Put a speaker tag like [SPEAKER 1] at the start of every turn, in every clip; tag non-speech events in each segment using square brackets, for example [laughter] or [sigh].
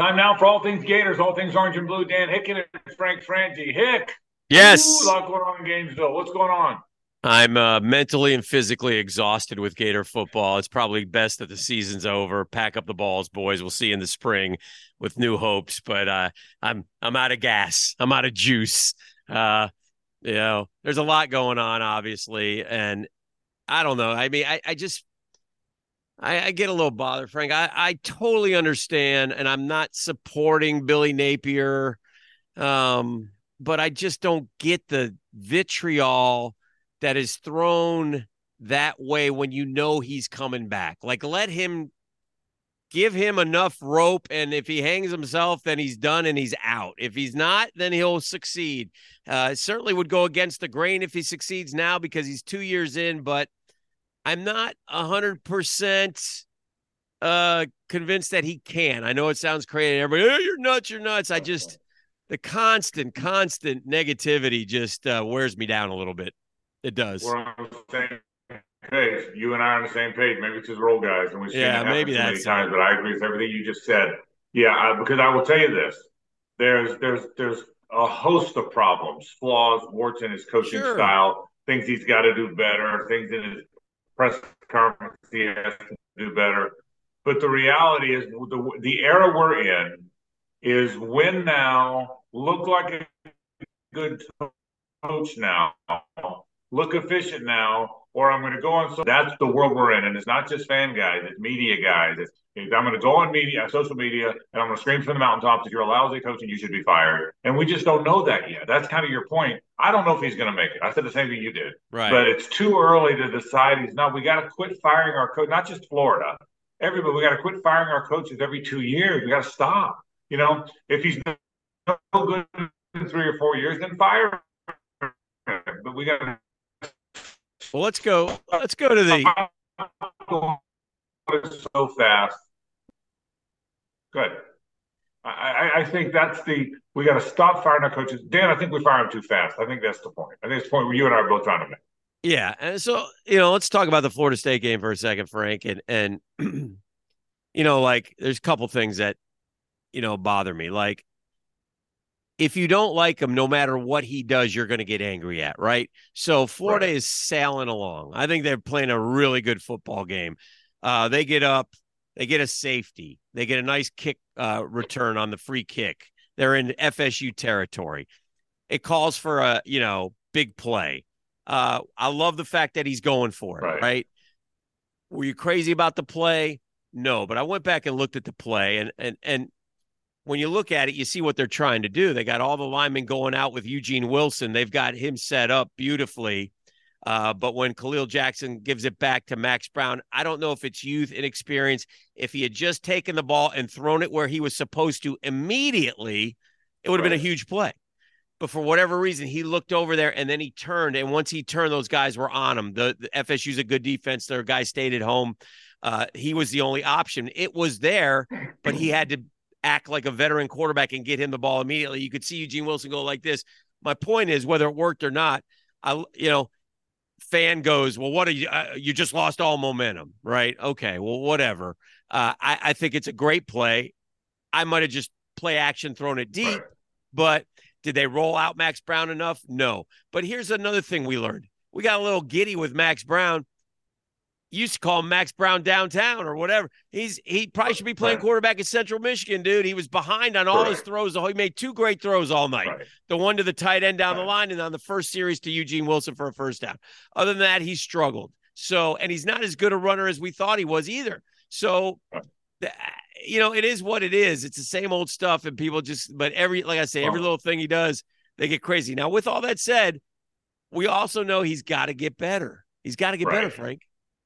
[SPEAKER 1] Time now for all things Gators, all things orange and blue. Dan Hicken and Frank Frangie. Hick.
[SPEAKER 2] Yes.
[SPEAKER 1] Ooh, a lot going on in Gainesville. What's going on?
[SPEAKER 2] I'm uh, mentally and physically exhausted with Gator football. It's probably best that the season's over. Pack up the balls, boys. We'll see you in the spring with new hopes. But uh, I'm I'm out of gas. I'm out of juice. Uh, you know, there's a lot going on, obviously, and I don't know. I mean, I, I just I, I, get a little bothered, Frank. I, I totally understand, and I'm not supporting Billy Napier, um, but I just don't get the vitriol that is thrown that way when you know he's coming back. Like, let him give him enough rope, and if he hangs himself, then he's done and he's out. If he's not, then he'll succeed. Uh, certainly would go against the grain if he succeeds now because he's two years in, but I'm not a hundred percent uh convinced that he can. I know it sounds crazy. Everybody, oh, you're nuts, you're nuts. I just the constant, constant negativity just uh, wears me down a little bit. It does.
[SPEAKER 1] We're on the same page. You and I are on the same page. Maybe it's just role guys, and we've seen
[SPEAKER 2] yeah,
[SPEAKER 1] it
[SPEAKER 2] maybe that's
[SPEAKER 1] many times. But I agree with everything you just said. Yeah, I, because I will tell you this: there's there's there's a host of problems, flaws, warts in his coaching
[SPEAKER 2] sure.
[SPEAKER 1] style, things he's got to do better, things in his press conference he has to do better. But the reality is, the, the era we're in is win now, look like a good coach now, look efficient now, or I'm going to go on. So that's the world we're in, and it's not just fan guys; it's media guys. It's, I'm going to go on media, uh, social media, and I'm going to scream from the mountaintops if you're a lousy coach and you should be fired. And we just don't know that yet. That's kind of your point. I don't know if he's going to make it. I said the same thing you did.
[SPEAKER 2] Right.
[SPEAKER 1] But it's too early to decide he's not. We got to quit firing our coach, not just Florida. Everybody, we got to quit firing our coaches every two years. We got to stop. You know, if he's no good in three or four years, then fire him. But we got to.
[SPEAKER 2] Well, let's go. Let's go to the.
[SPEAKER 1] So fast. Good. I, I, think that's the we got to stop firing our coaches. Dan, I think we fire them too fast. I think that's the point. I think it's the point where you and I are both trying to make.
[SPEAKER 2] Yeah, and so you know, let's talk about the Florida State game for a second, Frank, and and [clears throat] you know, like there's a couple things that you know bother me. Like if you don't like him, no matter what he does, you're going to get angry at, right? So Florida right. is sailing along. I think they're playing a really good football game. Uh, they get up, they get a safety, they get a nice kick uh, return on the free kick. They're in FSU territory. It calls for a you know big play. Uh, I love the fact that he's going for it. Right. right? Were you crazy about the play? No, but I went back and looked at the play, and and and when you look at it, you see what they're trying to do. They got all the linemen going out with Eugene Wilson. They've got him set up beautifully. Uh, but when Khalil Jackson gives it back to Max Brown, I don't know if it's youth inexperience. If he had just taken the ball and thrown it where he was supposed to immediately, it would have right. been a huge play. But for whatever reason, he looked over there and then he turned. And once he turned, those guys were on him. The, the FSU's a good defense. Their guy stayed at home. Uh, he was the only option. It was there, but he had to act like a veteran quarterback and get him the ball immediately. You could see Eugene Wilson go like this. My point is, whether it worked or not, I you know, fan goes, well, what are you? Uh, you just lost all momentum, right? Okay, well, whatever. Uh, I, I think it's a great play. I might have just play action thrown it deep, but did they roll out Max Brown enough? No. But here's another thing we learned. We got a little giddy with Max Brown used to call him Max Brown downtown or whatever. He's he probably should be playing right. quarterback at Central Michigan, dude. He was behind on all right. his throws. He made two great throws all night. Right. The one to the tight end down the line, and on the first series to Eugene Wilson for a first down. Other than that, he struggled. So, and he's not as good a runner as we thought he was either. So, you know, it is what it is. It's the same old stuff, and people just. But every, like I say, every uh-huh. little thing he does, they get crazy. Now, with all that said, we also know he's got to get better. He's got to get better, Frank.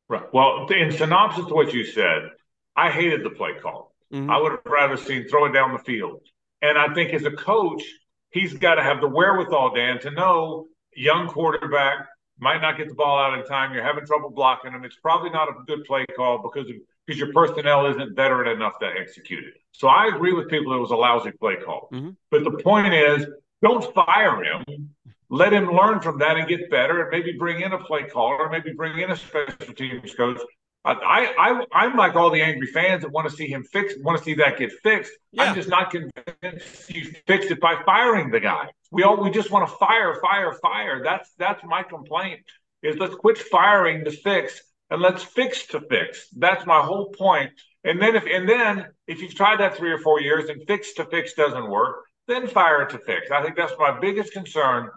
[SPEAKER 1] Right. Well, in synopsis to what you said, I hated the play call. Mm-hmm. I would have rather seen throw it down the field. And I think as a coach, he's got to have the wherewithal, Dan, to know young quarterback might not get the ball out in time. You're having trouble blocking him. It's probably not a good play call because of, because your personnel isn't veteran enough to execute it. So I agree with people that it was a lousy play call. Mm-hmm. But the point is, don't fire him let him learn from that and get better and maybe bring in a play caller, or maybe bring in a special teams coach I, I, I'm like all the angry fans that want to see him fixed, want to see that get fixed. Yeah. I'm just not convinced you fixed it by firing the guy. We all, we just want to fire, fire, fire. That's, that's my complaint is let's quit firing to fix and let's fix to fix. That's my whole point. And then if, and then if you've tried that three or four years and fix to fix doesn't work, then fire to fix. I think that's my biggest concern.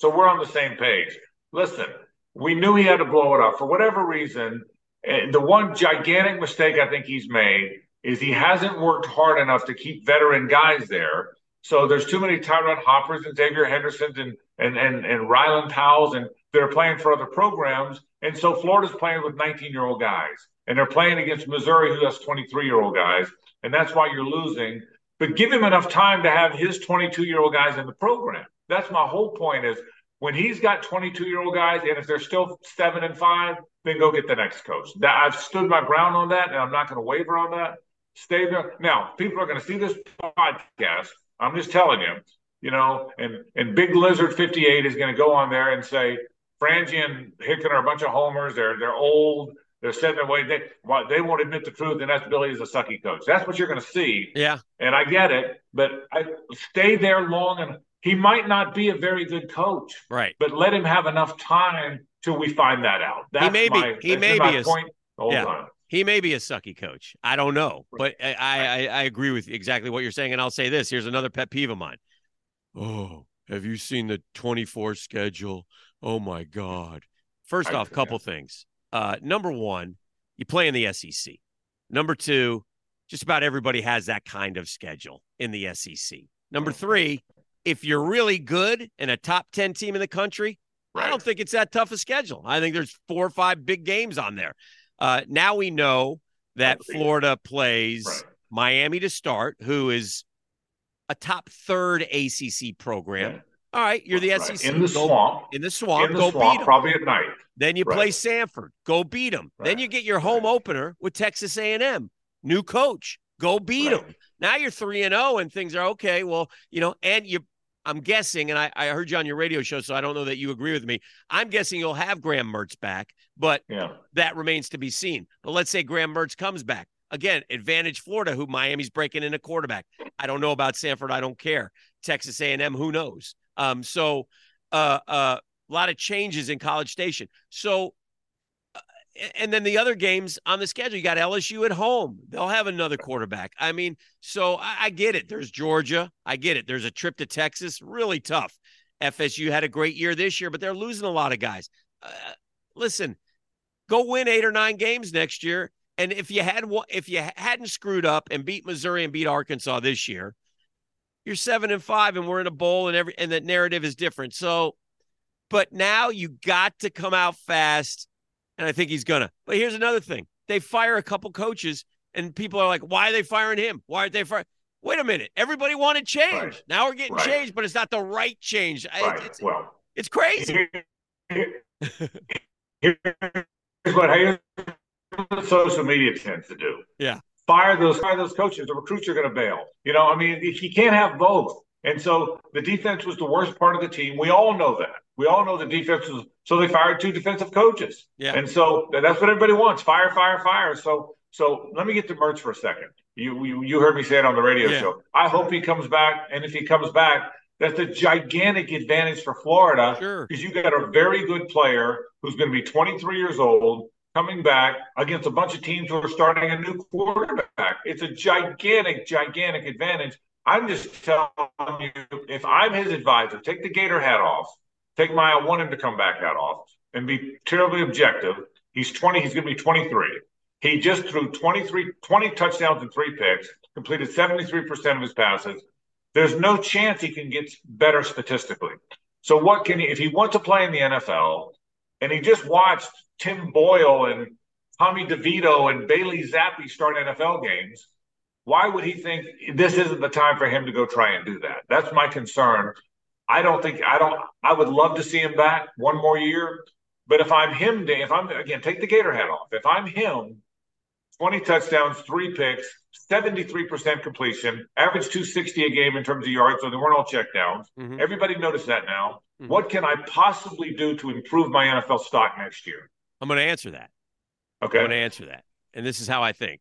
[SPEAKER 1] So we're on the same page. Listen, we knew he had to blow it up for whatever reason eh, the one gigantic mistake I think he's made is he hasn't worked hard enough to keep veteran guys there. So there's too many Ty'Ron Hoppers and Xzavier Hendersons and and and and Ryland Powell's and they're playing for other programs. And so Florida's playing with 19 year old guys. And they're playing against Missouri, who has 23 year old guys. And that's why you're losing. But give him enough time to have his 22 year old guys in the program. That's my whole point is when he's got 22 year old guys, and if they're still seven and five, then go get the next coach. That, I've stood my ground on that, and I'm not going to waver on that. Stay there. Now, people are going to see this podcast. I'm just telling you, you know, and and Big Lizard 58 is going to go on there and say Frangie and Hicken are a bunch of homers. They're they're old. They're setting their way. They they won't admit the truth, and that's Billy is a sucky coach. That's what you're going to see.
[SPEAKER 2] Yeah,
[SPEAKER 1] and I get it, but I stay there long and he might not be a very good coach.
[SPEAKER 2] Right.
[SPEAKER 1] But let him have enough time till we find that out. That's
[SPEAKER 2] he may
[SPEAKER 1] my,
[SPEAKER 2] be. He may be a
[SPEAKER 1] point. Hold
[SPEAKER 2] yeah.
[SPEAKER 1] on.
[SPEAKER 2] He may be a sucky coach. I don't know, but I, I, I agree with exactly what you're saying. And I'll say this: here's another pet peeve of mine. Oh, have you seen the 24 schedule? Oh my God! First off, couple things. Uh, number one, you play in the SEC. Number two, just about everybody has that kind of schedule in the SEC. Number three, if you're really good and a top 10 team in the country, right. I don't think it's that tough a schedule. I think there's four or five big games on there. Uh, now we know that Florida plays right. Miami to start, who is a top third ACC program. Yeah. All right, you're the right. SEC
[SPEAKER 1] in the go, swamp.
[SPEAKER 2] In the swamp,
[SPEAKER 1] in
[SPEAKER 2] the
[SPEAKER 1] go swamp, beat them. Probably at night.
[SPEAKER 2] Then you play Samford, go beat them. Then you get your home opener with Texas A&M, new coach, go beat them. Now you're three and zero, oh, and things are okay. Well, you know, and you I'm guessing, and I, I heard you on your radio show, so I don't know that you agree with me. I'm guessing you'll have Graham Mertz back, but yeah. that remains to be seen. But let's say Graham Mertz comes back. Again, advantage Florida, who Miami's breaking in a quarterback. I don't know about Samford. I don't care. Texas A&M, who knows? Um, so uh, uh, a lot of changes in College Station. So and then the other games on the schedule, you got LSU at home. They'll have another quarterback. I mean, so I, I, get it. There's Georgia. I get it. There's a trip to Texas. Really tough. FSU had a great year this year, but they're losing a lot of guys. Uh, listen, go win eight or nine games next year. And if you had if you hadn't screwed up and beat Missouri and beat Arkansas this year, you're seven and five, and we're in a bowl, and every and the narrative is different. So, but now you got to come out fast and I think he's gonna. But here's another thing: they fire a couple coaches, and people are like, "Why are they firing him? Why aren't they firing?" Wait a minute! Everybody wanted change. Right. Now we're getting right. change, but it's not the right change.
[SPEAKER 1] Right.
[SPEAKER 2] It's,
[SPEAKER 1] well,
[SPEAKER 2] it's crazy. [laughs]
[SPEAKER 1] here's what here's social media tends to do.
[SPEAKER 2] Yeah,
[SPEAKER 1] fire those fire those coaches. The recruits are going to bail. You know, I mean, if you can't have both. And so the defense was the worst part of the team. We all know that. We all know the defense was so they fired two defensive coaches.
[SPEAKER 2] Yeah.
[SPEAKER 1] And so that's what everybody wants. Fire, fire, fire. So so let me get to Mertz for a second. You you, you heard me say it on the radio yeah. show. I hope he comes back. And if he comes back, that's a gigantic advantage for Florida.
[SPEAKER 2] Sure.
[SPEAKER 1] Because you got a very good player who's going to be 23 years old coming back against a bunch of teams who are starting a new quarterback. It's a gigantic, gigantic advantage. I'm just telling you, if I'm his advisor, take the Gator hat off, take my I want him to come back hat off, and be terribly objective. He's 20, he's going to be 23. He just threw 23, 20 touchdowns and three picks, completed 73% of his passes. There's no chance he can get better statistically. So what can he, if he wants to play in the NFL and he just watched Tim Boyle and Tommy DeVito and Bailey Zappe start NFL games, why would he think this isn't the time for him to go try and do that? That's my concern. I don't think I don't. I would love to see him back one more year, but if I'm him, if I'm again take the Gator hat off. If I'm him, 20 touchdowns, three picks, 73% completion, average 260 a game in terms of yards, so they weren't all checkdowns. Mm-hmm. Everybody noticed that now. Mm-hmm. What can I possibly do to improve my NFL stock next year?
[SPEAKER 2] I'm going to answer that.
[SPEAKER 1] Okay.
[SPEAKER 2] I'm going to answer that, and this is how I think.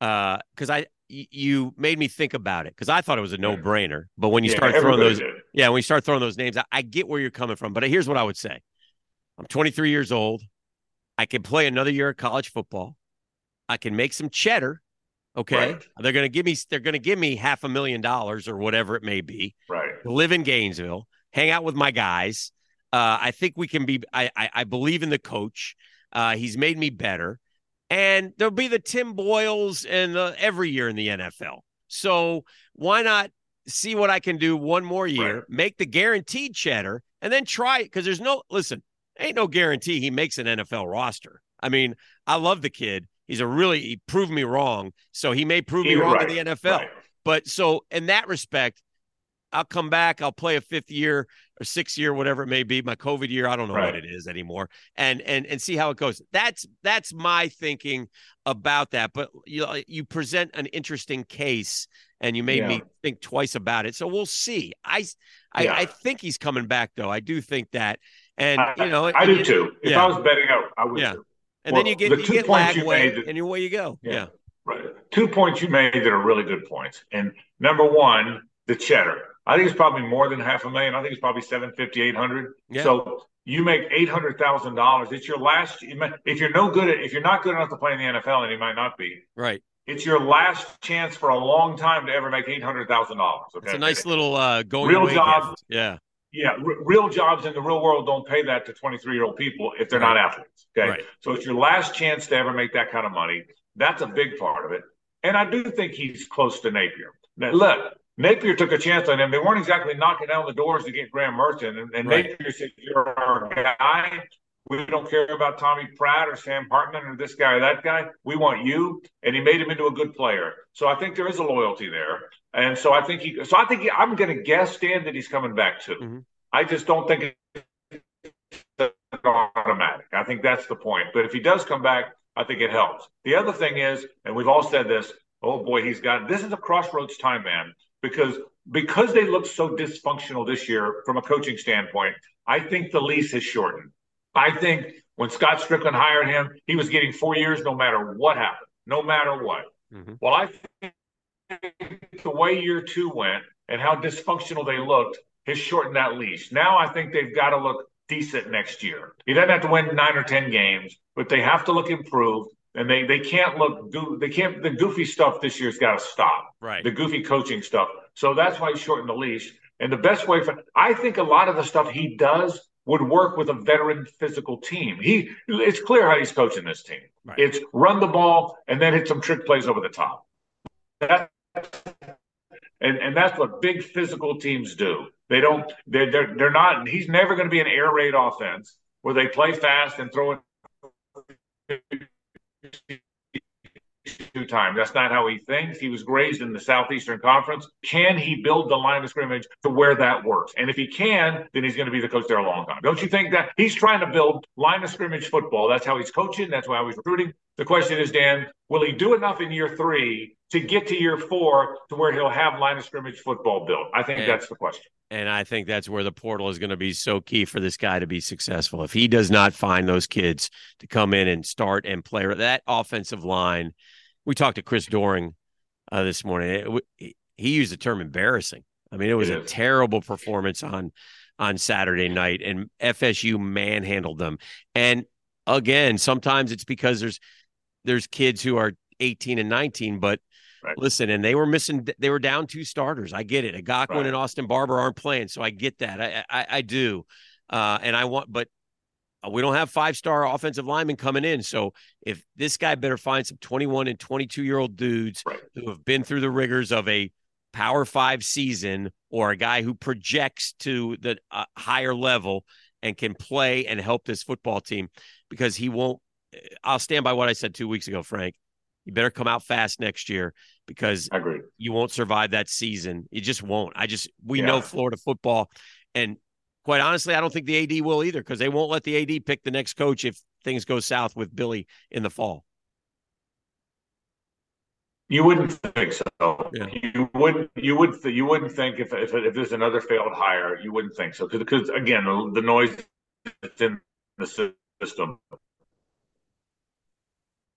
[SPEAKER 2] Because uh, I you made me think about it because I thought it was a no brainer, but when you yeah, start throwing those, did. yeah, when you start throwing those names, I, I get where you're coming from. But here's what I would say: I'm 23 years old. I can play another year of college football. I can make some cheddar. Okay. Right. They're going to give me they're going to give me half a million dollars or whatever it may be.
[SPEAKER 1] Right.
[SPEAKER 2] live in Gainesville, hang out with my guys. Uh, I think we can be I, I, I believe in the coach. Uh, he's made me better. And there'll be the Tim Boyles and the, every year in the NFL. So why not see what I can do one more year, right. make the guaranteed cheddar, and then try it? Because there's no listen, ain't no guarantee he makes an NFL roster. I mean, I love the kid. He's a really he proved me wrong. So he may prove me wrong right. in the NFL. Right. But so in that respect, I'll come back. I'll play a fifth year or sixth year, whatever it may be, my COVID year. I don't know right. what it is anymore, and and and see how it goes. That's that's my thinking about that. But you you present an interesting case, and you made yeah. me think twice about it. So we'll see. I I, yeah. I think he's coming back though. I do think that, and
[SPEAKER 1] I,
[SPEAKER 2] you know,
[SPEAKER 1] I, I do too. If yeah. I was betting out, I would.
[SPEAKER 2] Yeah.
[SPEAKER 1] Too.
[SPEAKER 2] And well, then you get the you get Lagway, that, and away you go. Yeah. yeah.
[SPEAKER 1] Right. Two points you made that are really good points. And number one, the cheddar. I think it's probably more than half a million. I think it's probably 750, 800. Yeah. So you make eight hundred thousand dollars. It's your last. If you're no good at, if you're not good enough to play in the NFL, and you might not be,
[SPEAKER 2] right?
[SPEAKER 1] It's your last chance for a long time to ever make eight hundred thousand dollars.
[SPEAKER 2] Okay, it's a nice little uh, going
[SPEAKER 1] real job.
[SPEAKER 2] Gift. Yeah,
[SPEAKER 1] yeah, r- real jobs in the real world don't pay that to 23 year old people if they're not athletes. Okay. Right. So it's your last chance to ever make that kind of money. That's a big part of it. And I do think he's close to Napier. Now, look, Napier took a chance on him. They weren't exactly knocking down the doors to get Graham Mertz. And, and right. Napier said, You're our guy. We don't care about Tommy Pratt or Sam Hartman or this guy or that guy. We want you. And he made him into a good player. So I think there is a loyalty there. And so I think he, so I think he, I'm going to guess, Dan, that he's coming back too. Mm-hmm. I just don't think it's automatic. I think that's the point. But if he does come back, I think it helps. The other thing is, and we've all said this, oh boy, he's got this is a crossroads time, man, because because they look so dysfunctional this year from a coaching standpoint, I think the lease has shortened. I think when Scott Stricklin hired him, he was getting four years no matter what happened, no matter what. Mm-hmm. Well, I think the way year two went and how dysfunctional they looked has shortened that leash. Now I think they've got to look decent next year. He doesn't have to win nine or ten games, but they have to look improved. And they they can't look do they can't the goofy stuff this year's got to stop.
[SPEAKER 2] Right.
[SPEAKER 1] The goofy coaching stuff. So that's why he shortened the leash. And the best way for I think a lot of the stuff he does would work with a veteran physical team. He it's clear how he's coaching this team. Right. It's run the ball and then hit some trick plays over the top. That's and, and that's what big physical teams do. They don't. They're they're, they're not. He's never going to be an air raid offense where they play fast and throw it two times. That's not how he thinks. He was raised in the Southeastern Conference. Can he build the line of scrimmage to where that works? And if he can, then he's going to be the coach there a long time. Don't you think that he's trying to build line of scrimmage football? That's how he's coaching. That's how he's recruiting. The question is, Dan, will he do enough in year three to get to year four to where he'll have line of scrimmage football built? I think and, that's the question.
[SPEAKER 2] And I think that's where the portal is going to be so key for this guy to be successful. If he does not find those kids to come in and start and play that offensive line – we talked to Chris Doering uh, this morning. It, he used the term embarrassing. I mean, it was it a terrible performance on on Saturday night, and FSU manhandled them. And again, sometimes it's because there's there's kids who are 18 and 19, but right. listen, and they were missing. They were down two starters. I get it. Eguakun right. and Austin Barber aren't playing, so I get that. I I, I do. Uh, and I want, but we don't have five star offensive linemen coming in. So if this guy better find some 21 and 22 year old dudes right. who have been through the rigors of a power five season or a guy who projects to the uh, higher level and can play and help this football team because he won't. Uh, I'll stand by what I said two weeks ago, Frank. You better come out fast next year because you won't survive that season. You just won't. I just, we yeah. know Florida football and quite honestly, I don't think the AD will either because they won't let the AD pick the next coach if things go south with Billy in the fall.
[SPEAKER 1] You wouldn't think so. Yeah. You wouldn't. You would. Th- you wouldn't think if, if if there's another failed hire, you wouldn't think so because again, the, the noise that's in the system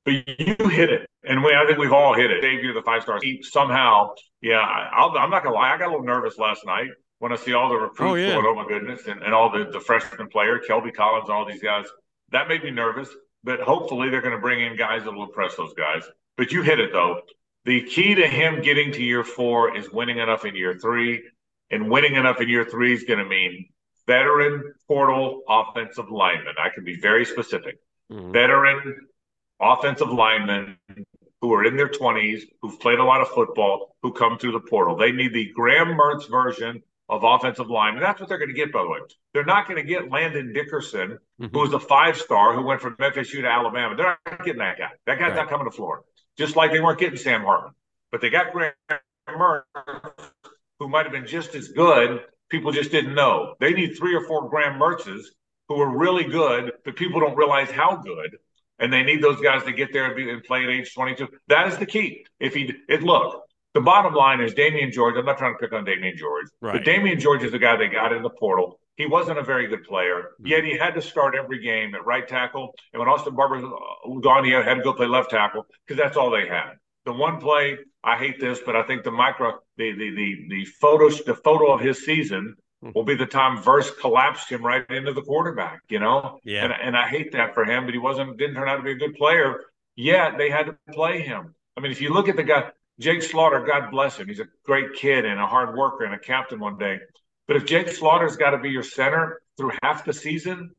[SPEAKER 1] But you hit it, and we, I think we've all hit it. Dave, you're the five stars. Somehow, yeah, I, am not gonna lie, I got a little nervous last night when I see all the recruits oh, yeah. going. Oh my goodness, and, and all the the freshman player, Kelby Collins, all these guys. That made me nervous. But hopefully, they're going to bring in guys that will impress those guys. But you hit it though. The key to him getting to year four is winning enough in year three, and winning enough in year three is going to mean veteran portal offensive linemen. I can be very specific. Mm-hmm. Veteran offensive linemen who are in their 20s, who've played a lot of football, who come through the portal. They need the Graham Mertz version of offensive line. And that's what they're going to get, by the way. They're not going to get Landon Dickerson, mm-hmm. who was a five star who went from FSU to Alabama. They're not getting that guy. That guy's right. not coming to Florida, just like they weren't getting Sam Hartman. But they got Graham Mertz, who might have been just as good. People just didn't know. They need three or four Graham Mertzes who are really good, but people don't realize how good and they need those guys to get there and, be, and play at age 22. That is the key. If he, it look, the bottom line is Damieon George. I'm not trying to pick on Damieon George, right. but Damieon George is the guy they got in the portal. He wasn't a very good player, mm-hmm. yet he had to start every game at right tackle. And when Austin Barber was gone, he had to go play left tackle because that's all they had. The one play, I hate this, but I think the micro, the the the the photo, the photo of his season Hmm. will be the time Verse collapsed him right into the quarterback, you know?
[SPEAKER 2] Yeah.
[SPEAKER 1] And, and I hate that for him, but he wasn't, didn't turn out to be a good player. Yet they had to play him. I mean, if you look at the guy, Jake Slaughter, God bless him, he's a great kid and a hard worker and a captain one day. But if Jake Slaughter's got to be your center through half the season,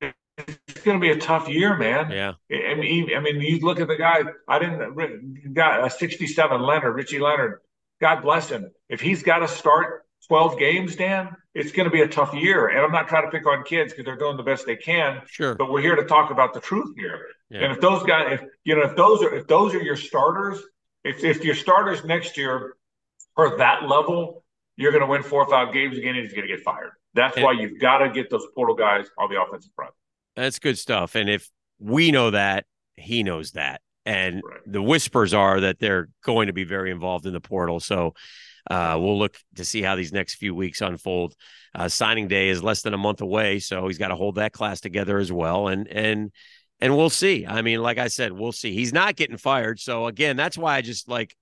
[SPEAKER 1] it's going to be a tough year, man.
[SPEAKER 2] Yeah.
[SPEAKER 1] I mean, I mean, you look at the guy. I didn't got a 67 Leonard, Richie Leonard. God bless him. If he's got to start 12 games, Dan, it's going to be a tough year. And I'm not trying to pick on kids because they're doing the best they can.
[SPEAKER 2] Sure.
[SPEAKER 1] But we're here to talk about the truth here. Yeah. And if those guys, if you know, if those are if those are your starters, if if your starters next year are that level, you're going to win four or five games again, and he's going to get fired. That's and, why you've got to get those portal guys on the offensive front.
[SPEAKER 2] That's good stuff. And if we know that, he knows that. And right. the whispers are that they're going to be very involved in the portal. So uh, we'll look to see how these next few weeks unfold. Uh, signing day is less than a month away, so he's got to hold that class together as well. And and and we'll see. I mean, like I said, we'll see. He's not getting fired, so again, that's why I just like.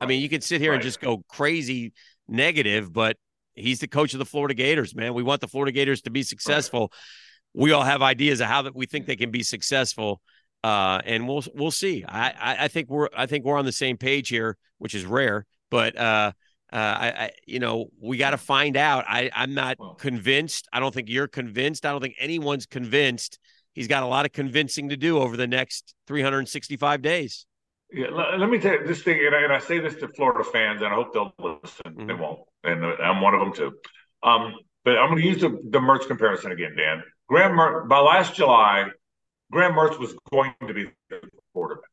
[SPEAKER 2] I mean, you can sit here right. and just go crazy negative, but he's the coach of the Florida Gators, man. We want the Florida Gators to be successful. Right. We all have ideas of how that we think they can be successful. Uh, and we'll we'll see. I, I, I think we're I think we're on the same page here, which is rare. But uh, uh, I, I, you know, we got to find out. I, I'm not well, convinced. I don't think you're convinced. I don't think anyone's convinced. He's got a lot of convincing to do over the next 365 days.
[SPEAKER 1] Yeah, let, me tell you this thing, and I, and I, say this to Florida fans, and I hope they'll listen. Mm-hmm. They won't, and I'm one of them too. Um, but I'm going to use the, the Mertz comparison again, Dan. Graham Mertz, by last July, Graham Mertz was going to be the quarterback.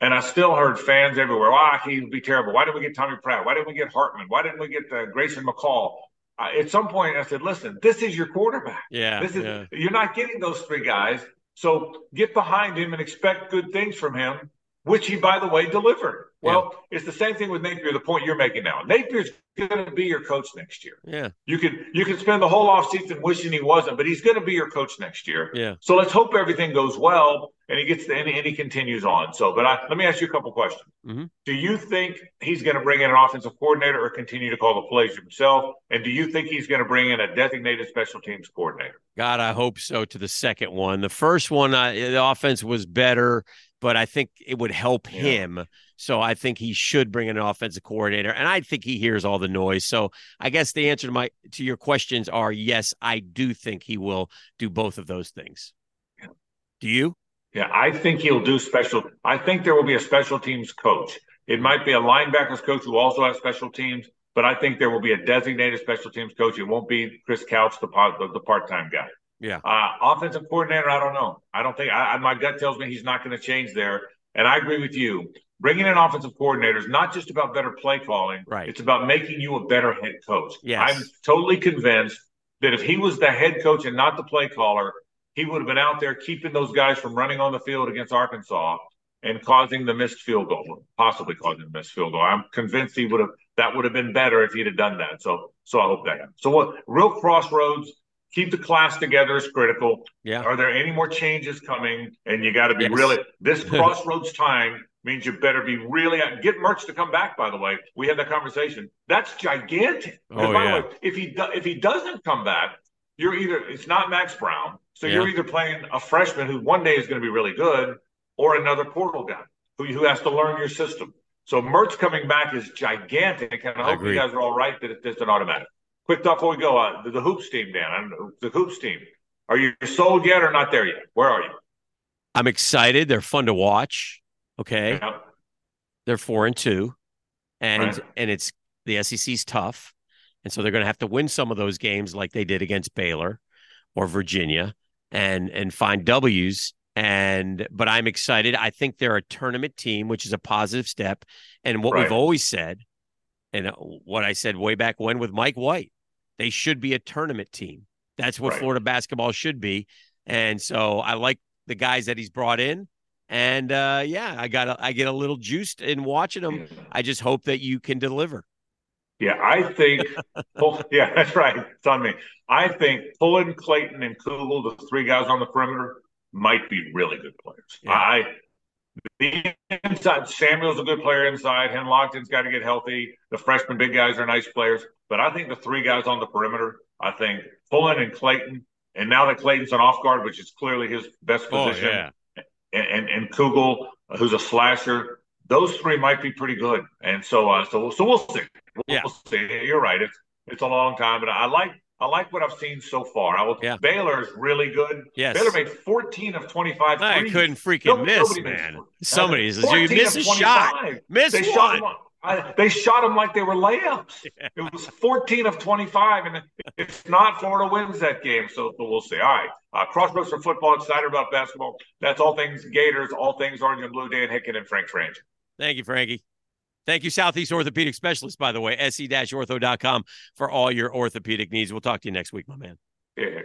[SPEAKER 1] And I still heard fans everywhere. Ah, oh, he'd be terrible. Why didn't we get Tommy Pratt? Why didn't we get Hartman? Why didn't we get uh, Grayson McCall? Uh, at some point, I said, "Listen, this is your quarterback.
[SPEAKER 2] Yeah,
[SPEAKER 1] this is
[SPEAKER 2] yeah.
[SPEAKER 1] you're not getting those three guys. So get behind him and expect good things from him, which he, by the way, delivered. Well, yeah. it's the same thing with Napier. The point you're making now, Napier's going to be your coach next year.
[SPEAKER 2] Yeah,
[SPEAKER 1] you can you can spend the whole offseason wishing he wasn't, but he's going to be your coach next year.
[SPEAKER 2] Yeah.
[SPEAKER 1] So let's hope everything goes well and he gets the, and, he, and he continues on. So, but I, let me ask you a couple questions.
[SPEAKER 2] Mm-hmm.
[SPEAKER 1] Do you think he's going to bring in an offensive coordinator or continue to call the plays himself? And do you think he's going to bring in a designated special teams coordinator?
[SPEAKER 2] God, I hope so. To the second one, the first one, uh, the offense was better, but I think it would help yeah. him. So I think he should bring in an offensive coordinator, and I think he hears all the noise. So I guess the answer to my to your questions are yes, I do think he will do both of those things. Do you?
[SPEAKER 1] Yeah, I think he'll do special. I think there will be a special teams coach. It might be a linebackers coach who also has special teams, but I think there will be a designated special teams coach. It won't be Chris Couch, the part the, the part time guy.
[SPEAKER 2] Yeah.
[SPEAKER 1] Uh, offensive coordinator, I don't know. I don't think I, my gut tells me he's not going to change there. And I agree with you. Bringing in offensive coordinator is not just about better play calling.
[SPEAKER 2] Right.
[SPEAKER 1] It's about making you a better head coach.
[SPEAKER 2] Yes.
[SPEAKER 1] I'm totally convinced that if he was the head coach and not the play caller, he would have been out there keeping those guys from running on the field against Arkansas and causing the missed field goal, possibly causing the missed field goal. I'm convinced he would have that would have been better if he'd have done that. So so I hope that. So what real crossroads, keep the class together is critical.
[SPEAKER 2] Yeah.
[SPEAKER 1] Are there any more changes coming? And you got to be
[SPEAKER 2] Yes.
[SPEAKER 1] really this [laughs] crossroads time means you better be really uh, get Mertz to come back. By the way, we had that conversation. That's gigantic.
[SPEAKER 2] Oh,
[SPEAKER 1] by
[SPEAKER 2] yeah.
[SPEAKER 1] the way, if he do, if he doesn't come back, you're either it's not Max Brown, so you're either playing a freshman who one day is going to be really good, or another portal guy who who has to learn your system. So Mertz coming back is gigantic, and I,
[SPEAKER 2] I
[SPEAKER 1] hope
[SPEAKER 2] agree.
[SPEAKER 1] you guys are all right that it's an automatic. Quick thought before we go, uh, the, the hoops team, Dan. I don't the hoops team. Are you sold yet or not there yet? Where are you?
[SPEAKER 2] I'm excited. They're fun to watch. Okay.
[SPEAKER 1] Yeah.
[SPEAKER 2] They're four and two. And
[SPEAKER 1] Right.
[SPEAKER 2] and it's the SEC's tough. And so they're gonna have to win some of those games like they did against Baylor or Virginia and and find W's. And but I'm excited. I think they're a tournament team, which is a positive step. And what
[SPEAKER 1] Right.
[SPEAKER 2] we've always said, and uh, what I said way back when with Mike White, they should be a tournament team. That's what
[SPEAKER 1] Right.
[SPEAKER 2] Florida basketball should be. And so I like the guys that he's brought in. And uh, yeah, I got a, I get a little juiced in watching them. I just hope that you can deliver.
[SPEAKER 1] Yeah, I think. [laughs] pull, yeah, that's right. It's on me. I think Pullen Clayton and Kugel, the three guys on the perimeter, might be really good players.
[SPEAKER 2] Yeah.
[SPEAKER 1] I the inside Samuel's a good player inside. Handlogten's got to get healthy. The freshman big guys are nice players, but I think the three guys on the perimeter. I think Pullen and Clayton, and now that Clayton's an off guard, which is clearly his best position, and, and and Kugel, who's a slasher. Those three might be pretty good, and so uh, so so we'll see. We'll,
[SPEAKER 2] Yeah.
[SPEAKER 1] see. You're right. It's it's a long time, but I like I like what I've seen so far. I will.
[SPEAKER 2] Yeah.
[SPEAKER 1] Baylor's really good.
[SPEAKER 2] Yes.
[SPEAKER 1] Baylor made 14 of 25.
[SPEAKER 2] I
[SPEAKER 1] threes.
[SPEAKER 2] couldn't freaking
[SPEAKER 1] No-
[SPEAKER 2] miss,
[SPEAKER 1] nobody
[SPEAKER 2] man.
[SPEAKER 1] four-
[SPEAKER 2] Somebody says you miss a shot.
[SPEAKER 1] 25.
[SPEAKER 2] Miss
[SPEAKER 1] They shot
[SPEAKER 2] one.
[SPEAKER 1] I, they shot them like they were layups. [laughs] It was 14 of 25, and if not, Florida wins that game. So, so we'll see. All right. Uh, Crossroads for football, excited about basketball. That's all things Gators, all things Orange and Blue. Dan Hicken and Frank Frangie.
[SPEAKER 2] Thank you, Frankie. Thank you, Southeast Orthopedic Specialist, by the way, se-ortho.com for all your orthopedic needs. We'll talk to you next week, my man.
[SPEAKER 1] Yeah.